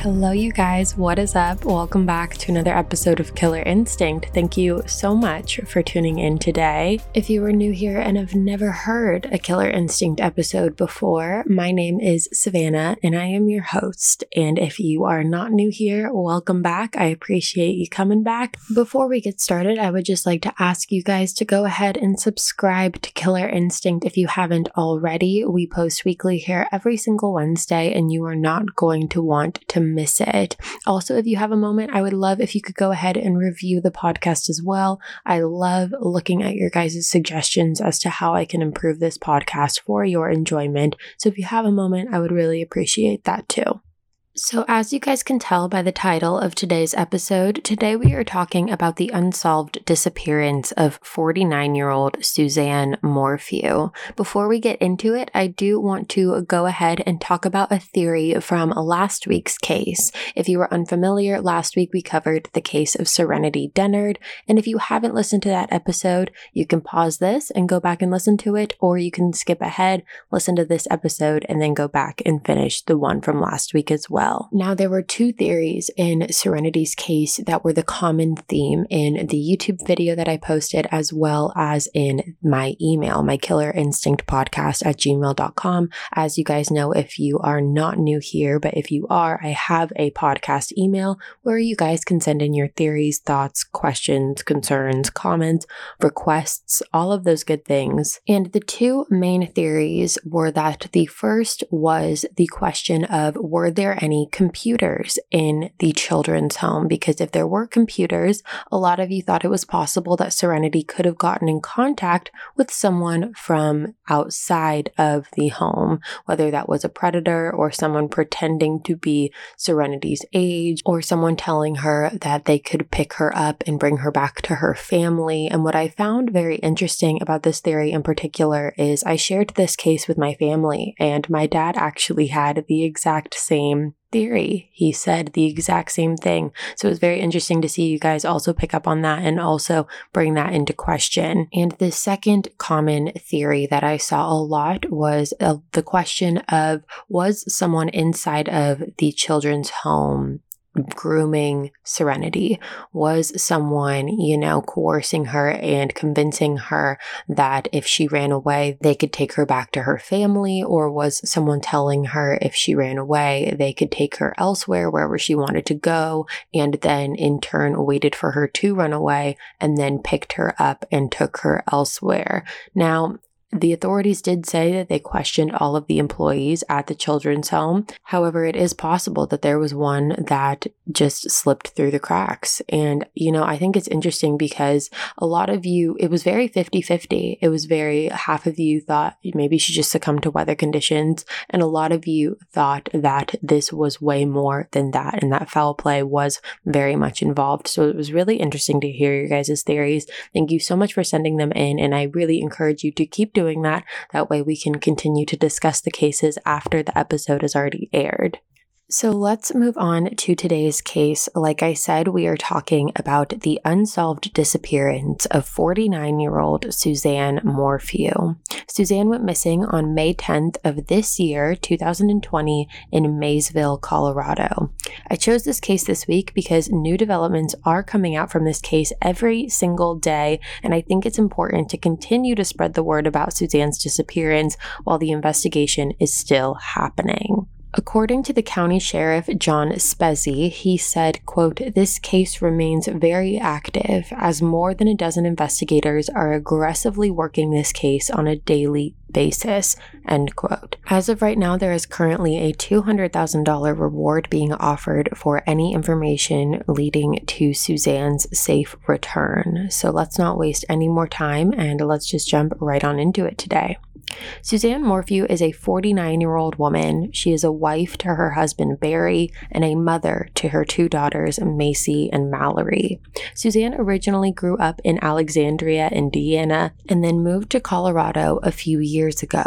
Hello, you guys. What is up? Welcome back to another episode of Killer Instinct. Thank you so much for tuning in today. If you are new here and have never heard a Killer Instinct episode before, my name is Savannah and I am your host. And if you are not new here, welcome back. I appreciate you coming back. Before we get started, I would just like to ask you guys to go ahead and subscribe to Killer Instinct if you haven't already. We post weekly here every single Wednesday, and you are not going to want to miss it. Also, if you have a moment, I would love if you could go ahead and review the podcast as well. I love looking at your guys' suggestions as to how I can improve this podcast for your enjoyment. So if you have a moment, I would really appreciate that too. So, as you guys can tell by the title of today's episode, today we are talking about the unsolved disappearance of 49 year old Suzanne Morphew. Before we get into it, I do want to go ahead and talk about a theory from last week's case. If you are unfamiliar, last week we covered the case of Serenity Dennard. And if you haven't listened to that episode, you can pause this and go back and listen to it, or you can skip ahead, listen to this episode, and then go back and finish the one from last week as well well. Now, there were two theories in Serenity's case that were the common theme in the YouTube video that I posted, as well as in my email, my killer instinct podcast at gmail.com. As you guys know, if you are not new here, but if you are, I have a podcast email where you guys can send in your theories, thoughts, questions, concerns, comments, requests, all of those good things. And the two main theories were that the first was the question of were there any computers in the children's home because if there were computers, a lot of you thought it was possible that Serenity could have gotten in contact with someone from outside of the home, whether that was a predator or someone pretending to be Serenity's age or someone telling her that they could pick her up and bring her back to her family. And what I found very interesting about this theory in particular is I shared this case with my family, and my dad actually had the exact same theory. He said the exact same thing. So it was very interesting to see you guys also pick up on that and also bring that into question. And the second common theory that I saw a lot was uh, the question of was someone inside of the children's home grooming Serenity? Was someone, you know, coercing her and convincing her that if she ran away, they could take her back to her family? Or was someone telling her if she ran away, they could take her elsewhere, wherever she wanted to go, and then in turn waited for her to run away and then picked her up and took her elsewhere? Now, the authorities did say that they questioned all of the employees at the children's home. However, it is possible that there was one that just slipped through the cracks. And, you know, I think it's interesting because a lot of you, it was very 50 50. It was very, half of you thought maybe she just succumbed to weather conditions. And a lot of you thought that this was way more than that. And that foul play was very much involved. So it was really interesting to hear your guys' theories. Thank you so much for sending them in. And I really encourage you to keep doing that. That way we can continue to discuss the cases after the episode is already aired. So let's move on to today's case. Like I said, we are talking about the unsolved disappearance of 49 year old Suzanne Morphew. Suzanne went missing on May 10th of this year, 2020, in Maysville, Colorado. I chose this case this week because new developments are coming out from this case every single day, and I think it's important to continue to spread the word about Suzanne's disappearance while the investigation is still happening. According to the county sheriff John Spezze, he said, quote, "This case remains very active as more than a dozen investigators are aggressively working this case on a daily basis." End quote. As of right now, there is currently a $200,000 reward being offered for any information leading to Suzanne's safe return. So let's not waste any more time and let's just jump right on into it today. Suzanne Morphew is a 49 year old woman. She is a wife to her husband Barry and a mother to her two daughters, Macy and Mallory. Suzanne originally grew up in Alexandria, Indiana, and then moved to Colorado a few years ago.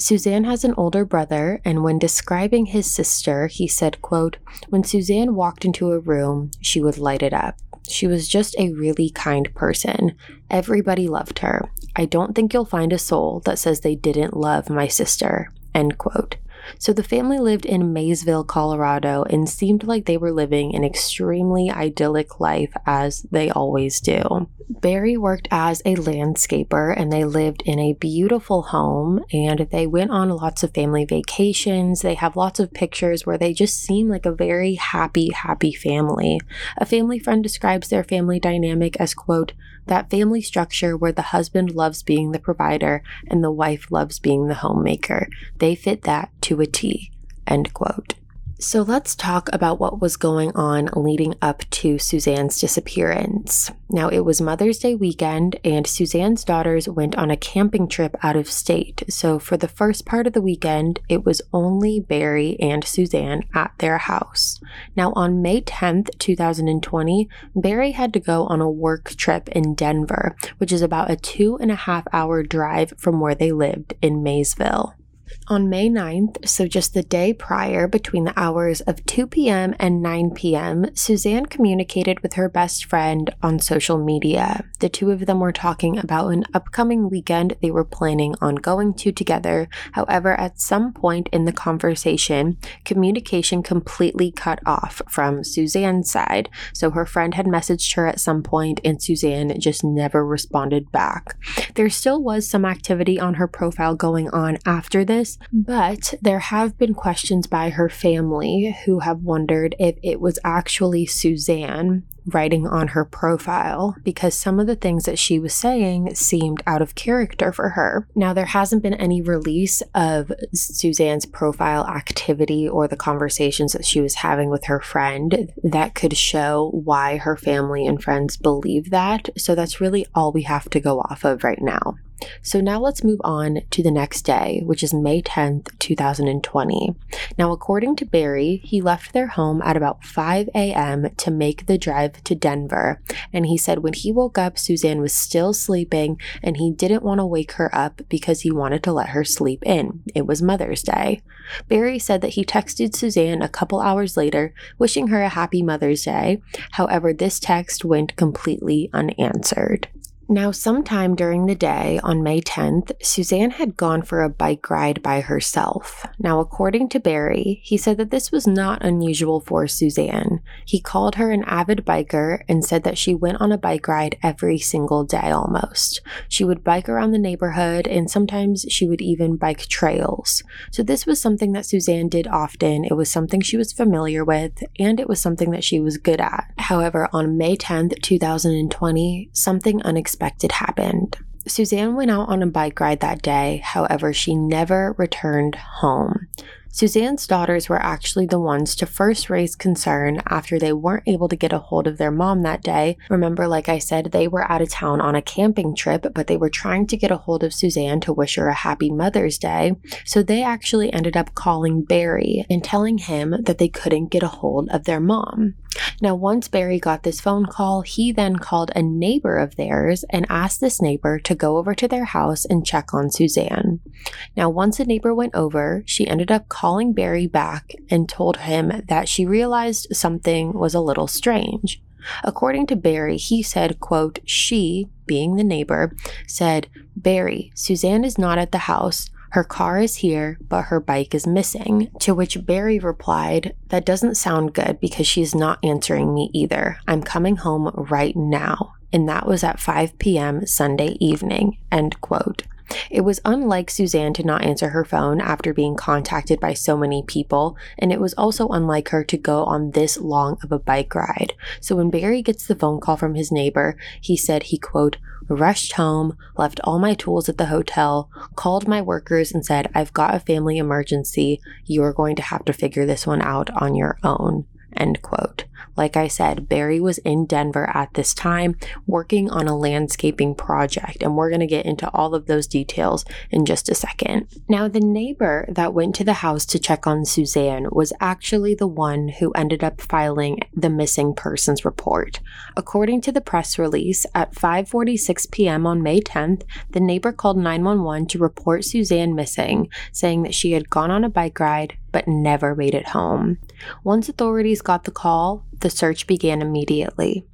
Suzanne has an older brother, and when describing his sister, he said, quote, When Suzanne walked into a room, she would light it up. She was just a really kind person. Everybody loved her. I don't think you'll find a soul that says they didn't love my sister. End quote. So the family lived in Maysville, Colorado, and seemed like they were living an extremely idyllic life as they always do. Barry worked as a landscaper and they lived in a beautiful home and they went on lots of family vacations. They have lots of pictures where they just seem like a very happy, happy family. A family friend describes their family dynamic as, quote, that family structure where the husband loves being the provider and the wife loves being the homemaker. They fit that to a T. End quote. So let's talk about what was going on leading up to Suzanne's disappearance. Now, it was Mother's Day weekend, and Suzanne's daughters went on a camping trip out of state. So, for the first part of the weekend, it was only Barry and Suzanne at their house. Now, on May 10th, 2020, Barry had to go on a work trip in Denver, which is about a two and a half hour drive from where they lived in Maysville. On May 9th, so just the day prior, between the hours of 2 p.m. and 9 p.m., Suzanne communicated with her best friend on social media. The two of them were talking about an upcoming weekend they were planning on going to together. However, at some point in the conversation, communication completely cut off from Suzanne's side. So her friend had messaged her at some point, and Suzanne just never responded back. There still was some activity on her profile going on after this this, but there have been questions by her family who have wondered if it was actually Suzanne writing on her profile because some of the things that she was saying seemed out of character for her. Now, there hasn't been any release of Suzanne's profile activity or the conversations that she was having with her friend that could show why her family and friends believe that. So that's really all we have to go off of right now. So now let's move on to the next day, which is May 10th, 2020. Now, according to Barry, he left their home at about 5 a.m. to make the drive to Denver. And he said when he woke up, Suzanne was still sleeping and he didn't want to wake her up because he wanted to let her sleep in. It was Mother's Day. Barry said that he texted Suzanne a couple hours later, wishing her a happy Mother's Day. However, this text went completely unanswered. Now, sometime during the day on May 10th, Suzanne had gone for a bike ride by herself. Now, according to Barry, he said that this was not unusual for Suzanne. He called her an avid biker and said that she went on a bike ride every single day almost. She would bike around the neighborhood and sometimes she would even bike trails. So, this was something that Suzanne did often. It was something she was familiar with and it was something that she was good at. However, on May 10th, 2020, something unexpected unexpected happened. Suzanne went out on a bike ride that day, however, she never returned home. Suzanne's daughters were actually the ones to first raise concern after they weren't able to get a hold of their mom that day. Remember, like I said, they were out of town on a camping trip, but they were trying to get a hold of Suzanne to wish her a happy Mother's Day. So they actually ended up calling Barry and telling him that they couldn't get a hold of their mom. Now, once Barry got this phone call, he then called a neighbor of theirs and asked this neighbor to go over to their house and check on Suzanne. Now, once a neighbor went over, she ended up calling Barry back and told him that she realized something was a little strange. According to Barry, he said, quote, she, being the neighbor, said, Barry, Suzanne is not at the house. Her car is here, but her bike is missing. To which Barry replied, That doesn't sound good because she's not answering me either. I'm coming home right now. And that was at 5 p.m. Sunday evening. End quote. It was unlike Suzanne to not answer her phone after being contacted by so many people, and it was also unlike her to go on this long of a bike ride. So when Barry gets the phone call from his neighbor, he said he, quote, rushed home, left all my tools at the hotel, called my workers, and said, I've got a family emergency. You're going to have to figure this one out on your own. End quote. Like I said, Barry was in Denver at this time working on a landscaping project, and we're going to get into all of those details in just a second. Now, the neighbor that went to the house to check on Suzanne was actually the one who ended up filing the missing persons report. According to the press release, at 5:46 p.m. on May 10th, the neighbor called 911 to report Suzanne missing, saying that she had gone on a bike ride but never made it home. Once authorities got the call, the search began immediately.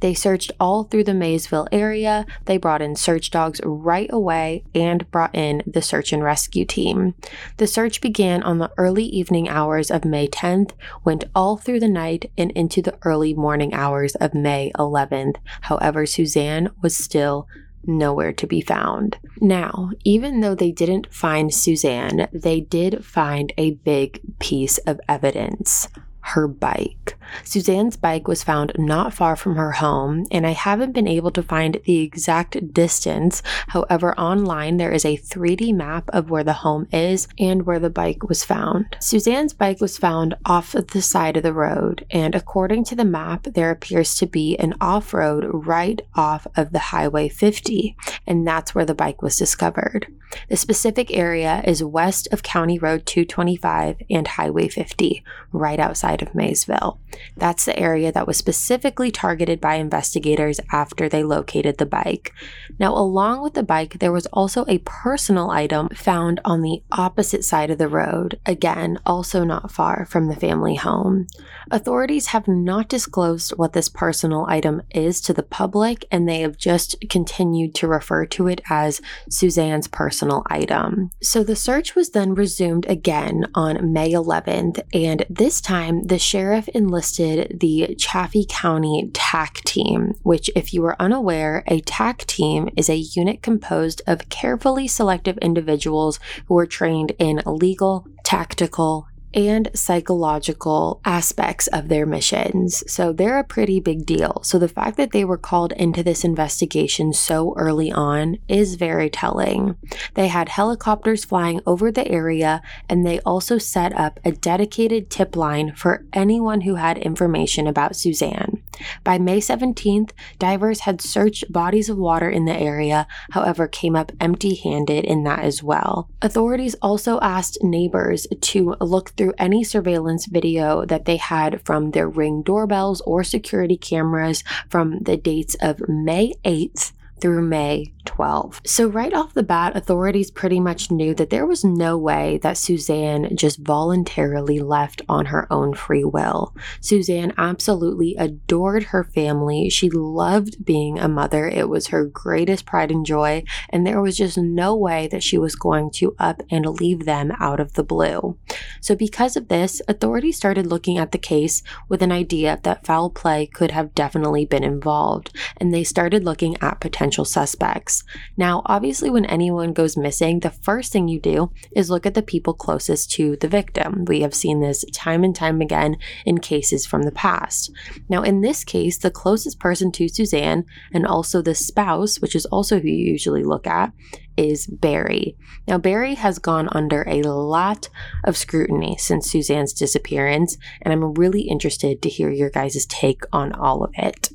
They searched all through the Maysville area, they brought in search dogs right away, and brought in the search and rescue team. The search began on the early evening hours of May 10th, went all through the night, and into the early morning hours of May 11th. However, Suzanne was still nowhere to be found. Now, even though they didn't find Suzanne, they did find a big piece of evidence her bike. Suzanne's bike was found not far from her home, and I haven't been able to find the exact distance. However, online there is a 3D map of where the home is and where the bike was found. Suzanne's bike was found off the side of the road, and according to the map, there appears to be an off road right off of the Highway 50, and that's where the bike was discovered. The specific area is west of County Road 225 and Highway 50, right outside of Maysville. That's the area that was specifically targeted by investigators after they located the bike. Now, along with the bike, there was also a personal item found on the opposite side of the road, again, also not far from the family home. Authorities have not disclosed what this personal item is to the public, and they have just continued to refer to it as Suzanne's personal item. So the search was then resumed again on May 11th, and this time the sheriff enlisted the Chaffee County TAC team, which, if you are unaware, a TAC team is a unit composed of carefully selected individuals who are trained in legal, tactical, and psychological aspects of their missions. So they're a pretty big deal. So the fact that they were called into this investigation so early on is very telling. They had helicopters flying over the area and they also set up a dedicated tip line for anyone who had information about Suzanne. By May 17th, divers had searched bodies of water in the area, however, came up empty handed in that as well. Authorities also asked neighbors to look through any surveillance video that they had from their ring doorbells or security cameras from the dates of May 8th through May 12. So, right off the bat, authorities pretty much knew that there was no way that Suzanne just voluntarily left on her own free will. Suzanne absolutely adored her family. She loved being a mother, it was her greatest pride and joy, and there was just no way that she was going to up and leave them out of the blue. So, because of this, authorities started looking at the case with an idea that foul play could have definitely been involved, and they started looking at potential suspects. Now, obviously, when anyone goes missing, the first thing you do is look at the people closest to the victim. We have seen this time and time again in cases from the past. Now, in this case, the closest person to Suzanne and also the spouse, which is also who you usually look at, is Barry. Now, Barry has gone under a lot of scrutiny since Suzanne's disappearance, and I'm really interested to hear your guys' take on all of it.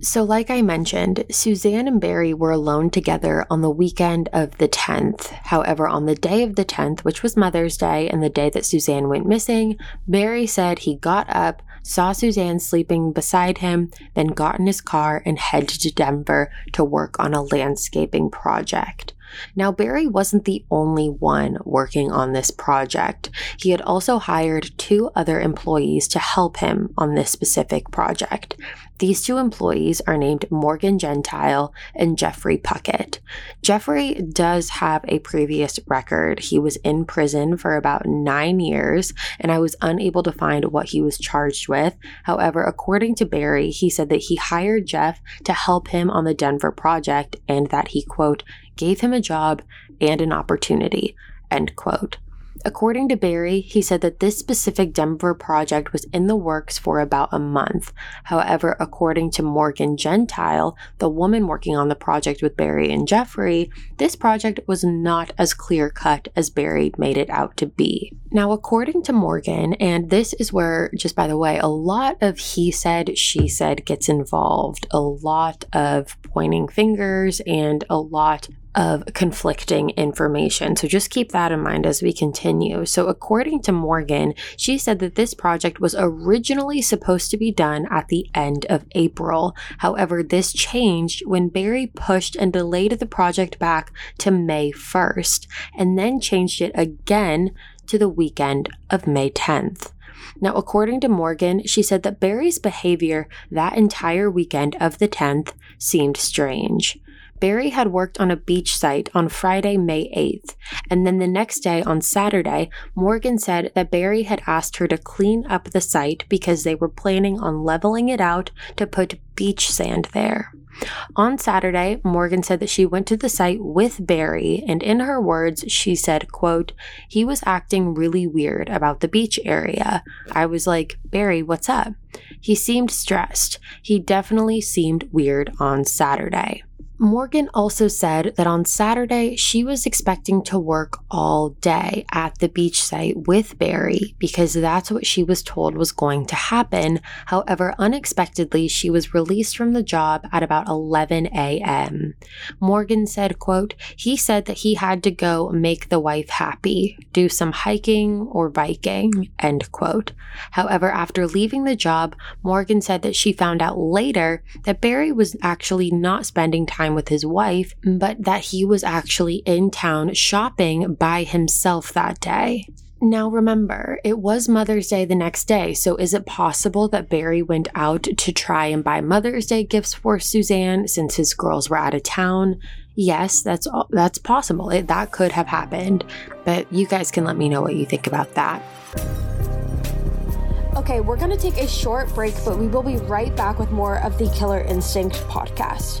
So, like I mentioned, Suzanne and Barry were alone together on the weekend of the 10th. However, on the day of the 10th, which was Mother's Day and the day that Suzanne went missing, Barry said he got up, saw Suzanne sleeping beside him, then got in his car and headed to Denver to work on a landscaping project. Now, Barry wasn't the only one working on this project. He had also hired two other employees to help him on this specific project. These two employees are named Morgan Gentile and Jeffrey Puckett. Jeffrey does have a previous record. He was in prison for about nine years, and I was unable to find what he was charged with. However, according to Barry, he said that he hired Jeff to help him on the Denver project and that he, quote, gave him a job and an opportunity, end quote. According to Barry, he said that this specific Denver project was in the works for about a month. However, according to Morgan Gentile, the woman working on the project with Barry and Jeffrey, this project was not as clear cut as Barry made it out to be. Now, according to Morgan, and this is where, just by the way, a lot of he said, she said gets involved, a lot of pointing fingers and a lot of conflicting information. So just keep that in mind as we continue. So, according to Morgan, she said that this project was originally supposed to be done at the end of April. However, this changed when Barry pushed and delayed the project back to May 1st and then changed it again to the weekend of May 10th. Now, according to Morgan, she said that Barry's behavior that entire weekend of the 10th seemed strange. Barry had worked on a beach site on Friday, May 8th, and then the next day on Saturday, Morgan said that Barry had asked her to clean up the site because they were planning on leveling it out to put beach sand there. On Saturday, Morgan said that she went to the site with Barry, and in her words, she said, quote, he was acting really weird about the beach area. I was like, Barry, what's up? He seemed stressed. He definitely seemed weird on Saturday. Morgan also said that on Saturday she was expecting to work all day at the beach site with Barry because that's what she was told was going to happen. However, unexpectedly, she was released from the job at about 11 a.m. Morgan said, quote, he said that he had to go make the wife happy, do some hiking or biking, end quote. However, after leaving the job, Morgan said that she found out later that Barry was actually not spending time time with his wife, but that he was actually in town shopping by himself that day. Now remember, it was Mother's Day the next day, so is it possible that Barry went out to try and buy Mother's Day gifts for Suzanne since his girls were out of town? Yes, that's that's possible. It, that could have happened, but you guys can let me know what you think about that. Okay, we're going to take a short break, but we will be right back with more of the Killer Instinct podcast.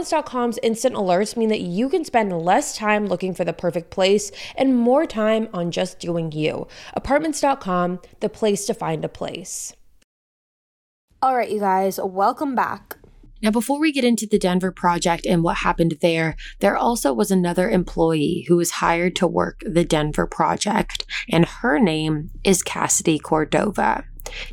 Apartments.com's instant alerts mean that you can spend less time looking for the perfect place and more time on just doing you. Apartments.com, the place to find a place. All right, you guys, welcome back. Now, before we get into the Denver project and what happened there, there also was another employee who was hired to work the Denver project, and her name is Cassidy Cordova.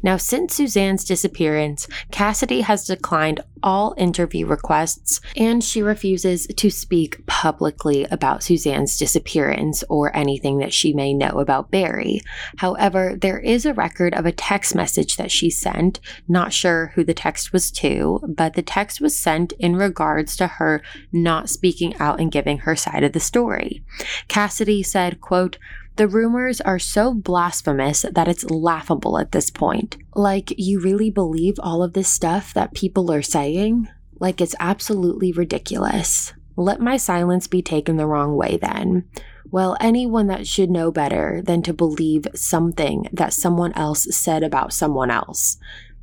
Now, since Suzanne's disappearance, Cassidy has declined all interview requests and she refuses to speak publicly about Suzanne's disappearance or anything that she may know about Barry. However, there is a record of a text message that she sent. Not sure who the text was to, but the text was sent in regards to her not speaking out and giving her side of the story. Cassidy said, quote, the rumors are so blasphemous that it's laughable at this point. Like, you really believe all of this stuff that people are saying? Like, it's absolutely ridiculous. Let my silence be taken the wrong way then. Well, anyone that should know better than to believe something that someone else said about someone else.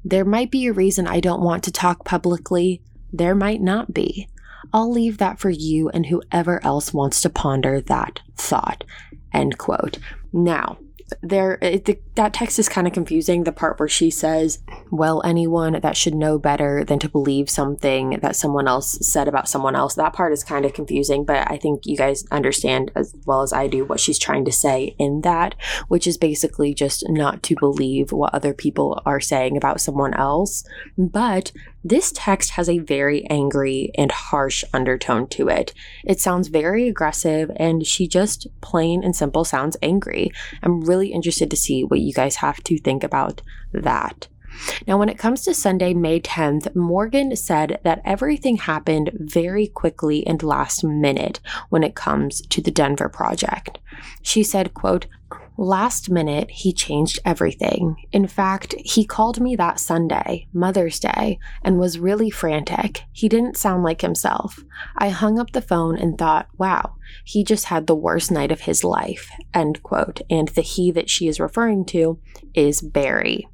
There might be a reason I don't want to talk publicly. There might not be. I'll leave that for you and whoever else wants to ponder that thought. End quote. Now, there it, the, that text is kind of confusing the part where she says well anyone that should know better than to believe something that someone else said about someone else that part is kind of confusing but i think you guys understand as well as i do what she's trying to say in that which is basically just not to believe what other people are saying about someone else but this text has a very angry and harsh undertone to it. It sounds very aggressive, and she just plain and simple sounds angry. I'm really interested to see what you guys have to think about that. Now, when it comes to Sunday, May 10th, Morgan said that everything happened very quickly and last minute when it comes to the Denver project. She said, quote, Last minute, he changed everything. In fact, he called me that Sunday, Mother's Day, and was really frantic. He didn't sound like himself. I hung up the phone and thought, wow, he just had the worst night of his life. End quote. And the he that she is referring to is Barry.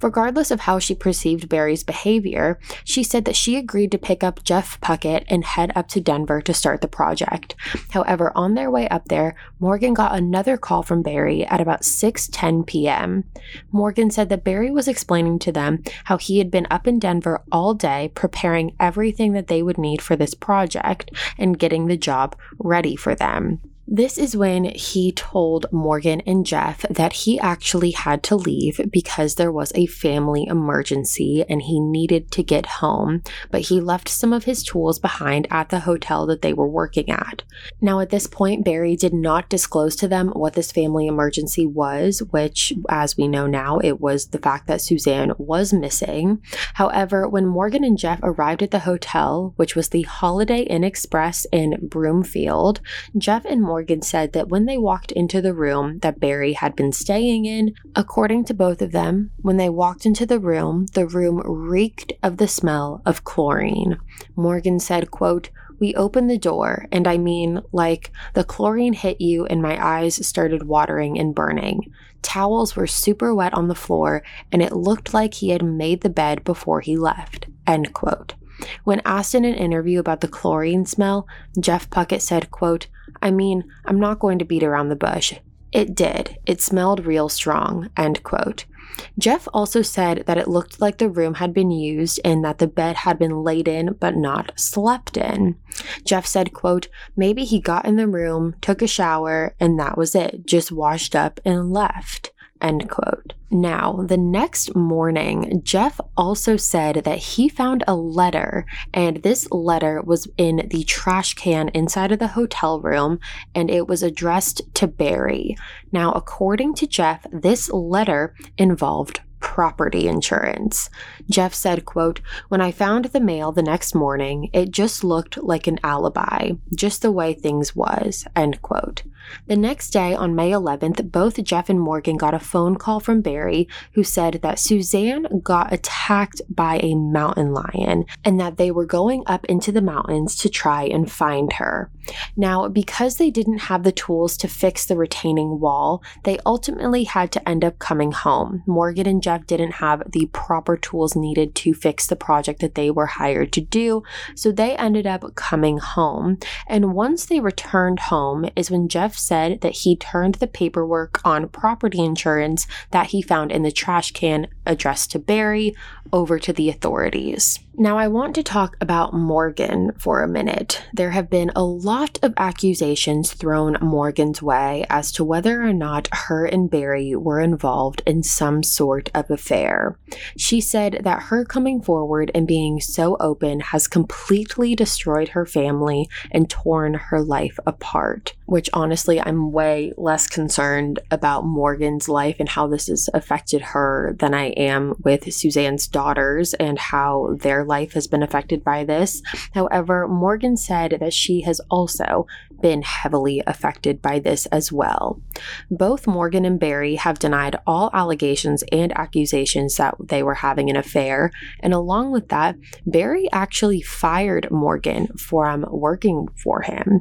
Regardless of how she perceived Barry's behavior, she said that she agreed to pick up Jeff Puckett and head up to Denver to start the project. However, on their way up there, Morgan got another call from Barry at about 6:10 p.m. Morgan said that Barry was explaining to them how he had been up in Denver all day preparing everything that they would need for this project and getting the job ready for them. This is when he told Morgan and Jeff that he actually had to leave because there was a family emergency and he needed to get home, but he left some of his tools behind at the hotel that they were working at. Now, at this point, Barry did not disclose to them what this family emergency was, which, as we know now, it was the fact that Suzanne was missing. However, when Morgan and Jeff arrived at the hotel, which was the Holiday Inn Express in Broomfield, Jeff and Morgan said that when they walked into the room that Barry had been staying in, according to both of them, when they walked into the room, the room reeked of the smell of chlorine. Morgan said, quote, we opened the door, and I mean, like, the chlorine hit you and my eyes started watering and burning. Towels were super wet on the floor, and it looked like he had made the bed before he left. End quote. When asked in an interview about the chlorine smell, Jeff Puckett said, quote, I mean, I'm not going to beat around the bush. It did. It smelled real strong. End quote. Jeff also said that it looked like the room had been used and that the bed had been laid in but not slept in. Jeff said, quote, maybe he got in the room, took a shower, and that was it, just washed up and left. End quote. Now, the next morning, Jeff also said that he found a letter, and this letter was in the trash can inside of the hotel room, and it was addressed to Barry. Now, according to Jeff, this letter involved property insurance. Jeff said, quote, When I found the mail the next morning, it just looked like an alibi, just the way things was, end quote. The next day, on May 11th, both Jeff and Morgan got a phone call from Barry who said that Suzanne got attacked by a mountain lion and that they were going up into the mountains to try and find her. Now, because they didn't have the tools to fix the retaining wall, they ultimately had to end up coming home. Morgan and Jeff didn't have the proper tools needed to fix the project that they were hired to do, so they ended up coming home. And once they returned home, is when Jeff said that he turned the paperwork on property insurance that he found in the trash can addressed to Barry over to the authorities. Now, I want to talk about Morgan for a minute. There have been a lot of accusations thrown Morgan's way as to whether or not her and Barry were involved in some sort of affair. She said that her coming forward and being so open has completely destroyed her family and torn her life apart, which honestly, I'm way less concerned about Morgan's life and how this has affected her than I am with Suzanne's daughters and how their life has been affected by this. However, Morgan said that she has also been heavily affected by this as well. Both Morgan and Barry have denied all allegations and accusations that they were having an affair, and along with that, Barry actually fired Morgan from working for him.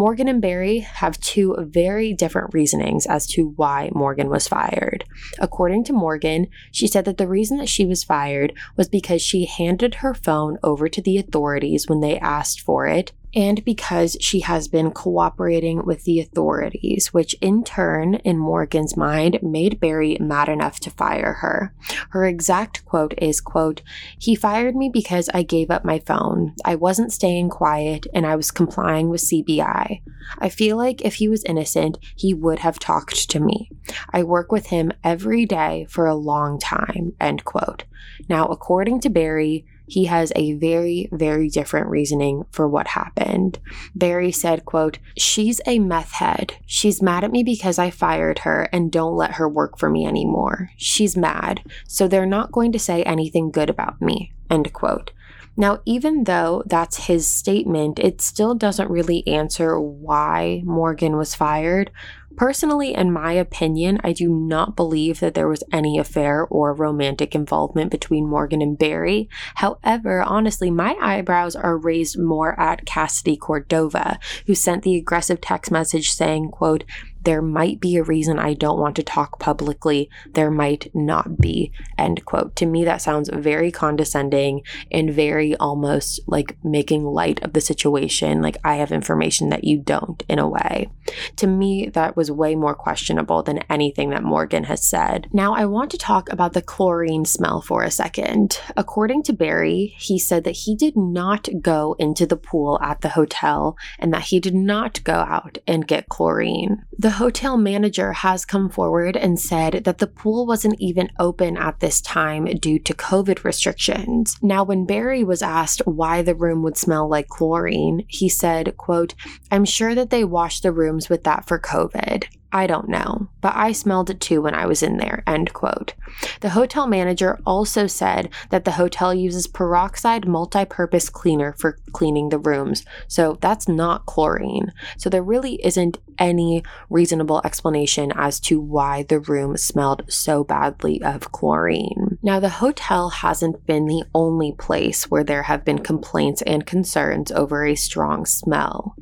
Morgan and Barry have two very different reasonings as to why Morgan was fired. According to Morgan, she said that the reason that she was fired was because she handed her phone over to the authorities when they asked for it and because she has been cooperating with the authorities, which in turn, in Morgan's mind, made Barry mad enough to fire her. Her exact quote is, quote, He fired me because I gave up my phone. I wasn't staying quiet and I was complying with CBI. I feel like if he was innocent, he would have talked to me. I work with him every day for a long time, end quote. Now, according to Barry, he has a very, very different reasoning for what happened. Barry said, quote, She's a meth head. She's mad at me because I fired her and don't let her work for me anymore. She's mad, so they're not going to say anything good about me, end quote. Now, even though that's his statement, it still doesn't really answer why Morgan was fired. Personally, in my opinion, I do not believe that there was any affair or romantic involvement between Morgan and Barry. However, honestly, my eyebrows are raised more at Cassidy Cordova, who sent the aggressive text message saying, quote, There might be a reason I don't want to talk publicly. There might not be. End quote. To me, that sounds very condescending and very almost like making light of the situation. Like I have information that you don't, in a way. To me, that was way more questionable than anything that Morgan has said. Now, I want to talk about the chlorine smell for a second. According to Barry, he said that he did not go into the pool at the hotel and that he did not go out and get chlorine. The hotel manager has come forward and said that the pool wasn't even open at this time due to COVID restrictions. Now, when Barry was asked why the room would smell like chlorine, he said, quote, I'm sure that they washed the rooms with that for COVID. I don't know, but I smelled it too when I was in there. End quote. The hotel manager also said that the hotel uses peroxide multi purpose cleaner for cleaning the rooms, so that's not chlorine. So there really isn't any reasonable explanation as to why the room smelled so badly of chlorine. Now, the hotel hasn't been the only place where there have been complaints and concerns over a strong smell.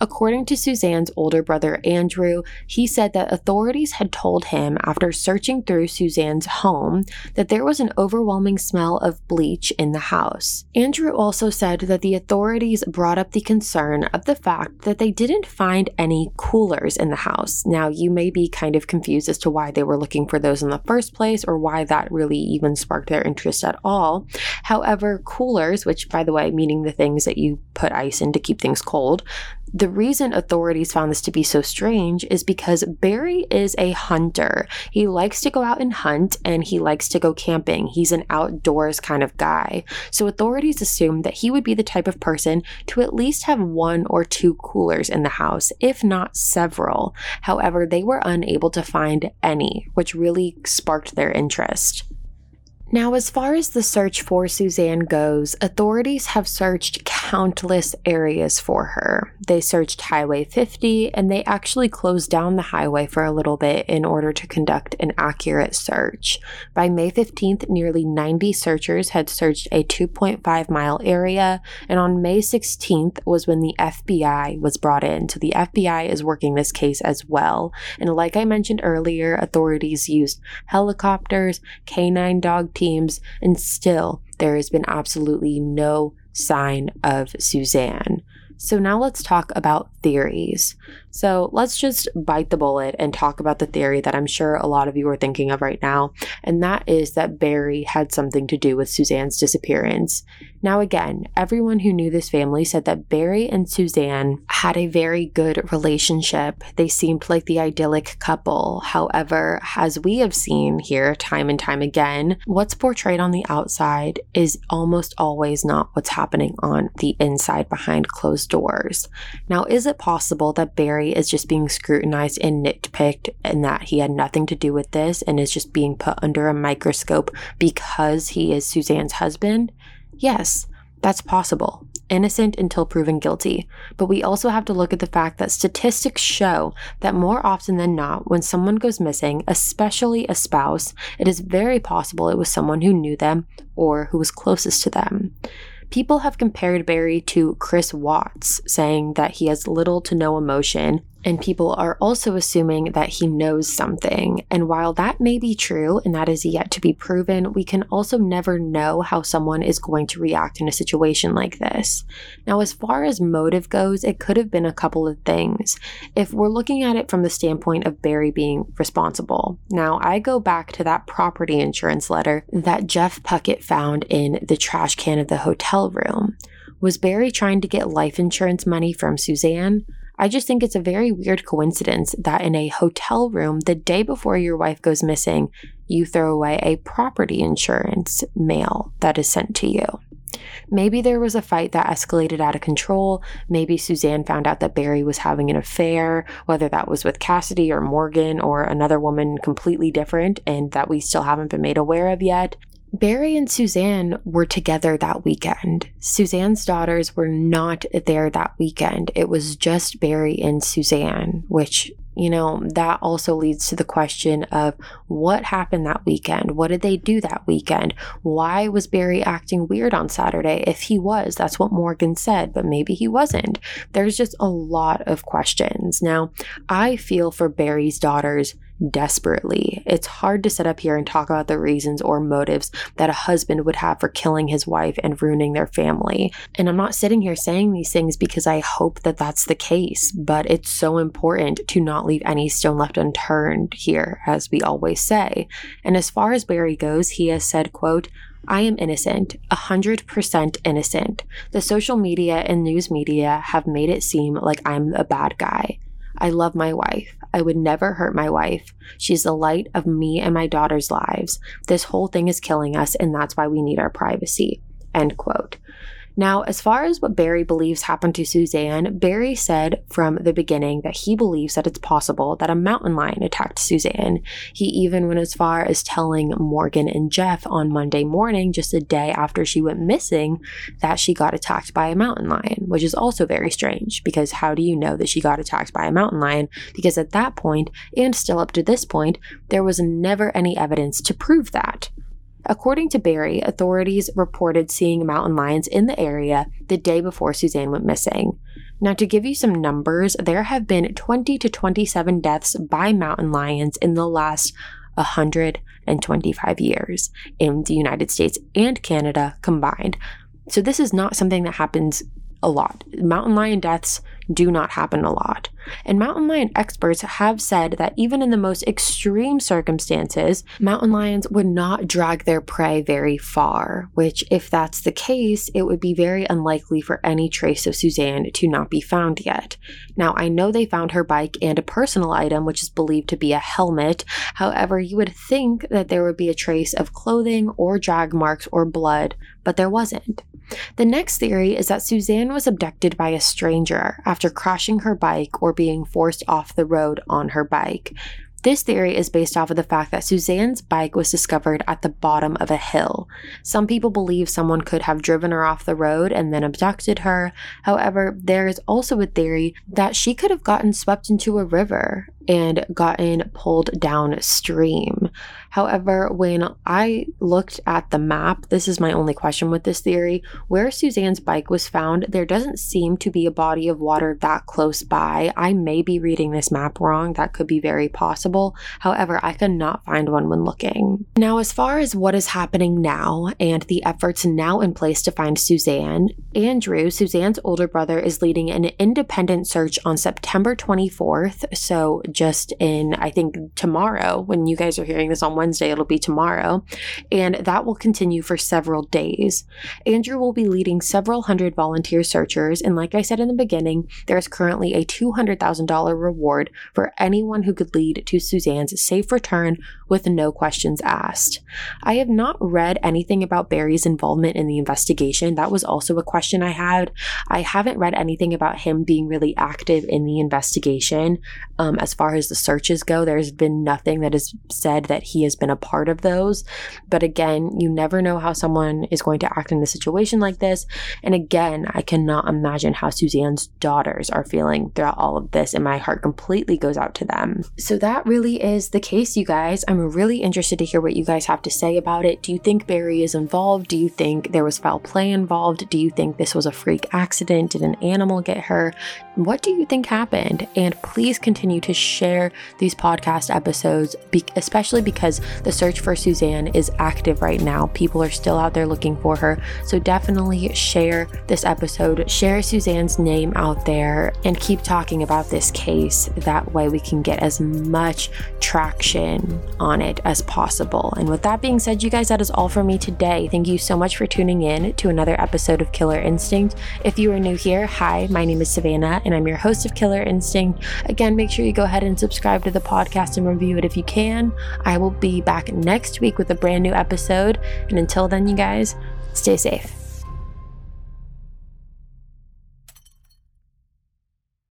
According to Suzanne's older brother Andrew, he said that authorities had told him after searching through Suzanne's home that there was an overwhelming smell of bleach in the house. Andrew also said that the authorities brought up the concern of the fact that they didn't find any coolers in the house. Now, you may be kind of confused as to why they were looking for those in the first place or why that really even sparked their interest at all. However, coolers, which by the way, meaning the things that you put ice in to keep things cold, the reason authorities found this to be so strange is because Barry is a hunter. He likes to go out and hunt and he likes to go camping. He's an outdoors kind of guy. So authorities assumed that he would be the type of person to at least have one or two coolers in the house, if not several. However, they were unable to find any, which really sparked their interest. Now, as far as the search for Suzanne goes, authorities have searched countless areas for her. They searched Highway 50 and they actually closed down the highway for a little bit in order to conduct an accurate search. By May 15th, nearly 90 searchers had searched a 2.5 mile area, and on May 16th was when the FBI was brought in. So the FBI is working this case as well. And like I mentioned earlier, authorities used helicopters, canine dog teams, and still there has been absolutely no sign of Suzanne. So now let's talk about theories. So let's just bite the bullet and talk about the theory that I'm sure a lot of you are thinking of right now, and that is that Barry had something to do with Suzanne's disappearance. Now, again, everyone who knew this family said that Barry and Suzanne had a very good relationship. They seemed like the idyllic couple. However, as we have seen here time and time again, what's portrayed on the outside is almost always not what's happening on the inside behind closed doors. Now, is it possible that Barry is just being scrutinized and nitpicked and that he had nothing to do with this and is just being put under a microscope because he is Suzanne's husband? Yes, that's possible. Innocent until proven guilty. But we also have to look at the fact that statistics show that more often than not, when someone goes missing, especially a spouse, it is very possible it was someone who knew them or who was closest to them. People have compared Barry to Chris Watts, saying that he has little to no emotion and people are also assuming that he knows something. And while that may be true and that is yet to be proven, we can also never know how someone is going to react in a situation like this. Now, as far as motive goes, it could have been a couple of things. If we're looking at it from the standpoint of Barry being responsible, now I go back to that property insurance letter that Jeff Puckett found in the trash can of the hotel room. Was Barry trying to get life insurance money from Suzanne? I just think it's a very weird coincidence that in a hotel room, the day before your wife goes missing, you throw away a property insurance mail that is sent to you. Maybe there was a fight that escalated out of control. Maybe Suzanne found out that Barry was having an affair, whether that was with Cassidy or Morgan or another woman completely different and that we still haven't been made aware of yet. Barry and Suzanne were together that weekend. Suzanne's daughters were not there that weekend. It was just Barry and Suzanne, which you know, that also leads to the question of what happened that weekend? What did they do that weekend? Why was Barry acting weird on Saturday? If he was, that's what Morgan said, but maybe he wasn't. There's just a lot of questions. Now, I feel for Barry's daughters desperately. It's hard to sit up here and talk about the reasons or motives that a husband would have for killing his wife and ruining their family. And I'm not sitting here saying these things because I hope that that's the case, but it's so important to not leave any stone left unturned here, as we always say. And as far as Barry goes, he has said, quote, I am innocent, 100% innocent. The social media and news media have made it seem like I'm a bad guy. I love my wife. I would never hurt my wife. She's the light of me and my daughter's lives. This whole thing is killing us, and that's why we need our privacy. End quote. Now, as far as what Barry believes happened to Suzanne, Barry said from the beginning that he believes that it's possible that a mountain lion attacked Suzanne. He even went as far as telling Morgan and Jeff on Monday morning, just a day after she went missing, that she got attacked by a mountain lion, which is also very strange because how do you know that she got attacked by a mountain lion? Because at that point, and still up to this point, there was never any evidence to prove that. According to Barry, authorities reported seeing mountain lions in the area the day before Suzanne went missing. Now, to give you some numbers, there have been 20 to 27 deaths by mountain lions in the last 125 years in the United States and Canada combined. So, this is not something that happens a lot. Mountain lion deaths do not happen a lot. And mountain lion experts have said that even in the most extreme circumstances, mountain lions would not drag their prey very far, which, if that's the case, it would be very unlikely for any trace of Suzanne to not be found yet. Now, I know they found her bike and a personal item, which is believed to be a helmet. However, you would think that there would be a trace of clothing or drag marks or blood, but there wasn't. The next theory is that Suzanne was abducted by a stranger after crashing her bike or being forced off the road on her bike. This theory is based off of the fact that Suzanne's bike was discovered at the bottom of a hill. Some people believe someone could have driven her off the road and then abducted her. However, there is also a theory that she could have gotten swept into a river and gotten pulled downstream. However, when I looked at the map, this is my only question with this theory, where Suzanne's bike was found, there doesn't seem to be a body of water that close by. I may be reading this map wrong, that could be very possible. However, I could not find one when looking. Now, as far as what is happening now and the efforts now in place to find Suzanne, Andrew, Suzanne's older brother, is leading an independent search on September 24th. So, just in, I think, tomorrow, when you guys are hearing this on Wednesday, it'll be tomorrow. And that will continue for several days. Andrew will be leading several hundred volunteer searchers. And like I said in the beginning, there is currently a $200,000 reward for anyone who could lead to Suzanne's safe return with no questions asked. I have not read anything about Barry's involvement in the investigation. That was also a question I had. I haven't read anything about him being really active in the investigation. Um, as far far as the searches go, there's been nothing that has said that he has been a part of those. But again, you never know how someone is going to act in a situation like this. And again, I cannot imagine how Suzanne's daughters are feeling throughout all of this, and my heart completely goes out to them. So that really is the case, you guys. I'm really interested to hear what you guys have to say about it. Do you think Barry is involved? Do you think there was foul play involved? Do you think this was a freak accident? Did an animal get her? What do you think happened? And please continue to share these podcast episodes, especially because the search for Suzanne is active right now. People are still out there looking for her. So definitely share this episode, share Suzanne's name out there, and keep talking about this case. That way we can get as much traction on it as possible. And with that being said, you guys, that is all for me today. Thank you so much for tuning in to another episode of Killer Instinct. If you are new here, hi, my name is Savannah, and I'm your host of Killer Instinct. Again, make sure you go ahead and subscribe to the podcast and review it if you can. I will be back next week with a brand new episode. And until then, you guys, stay safe.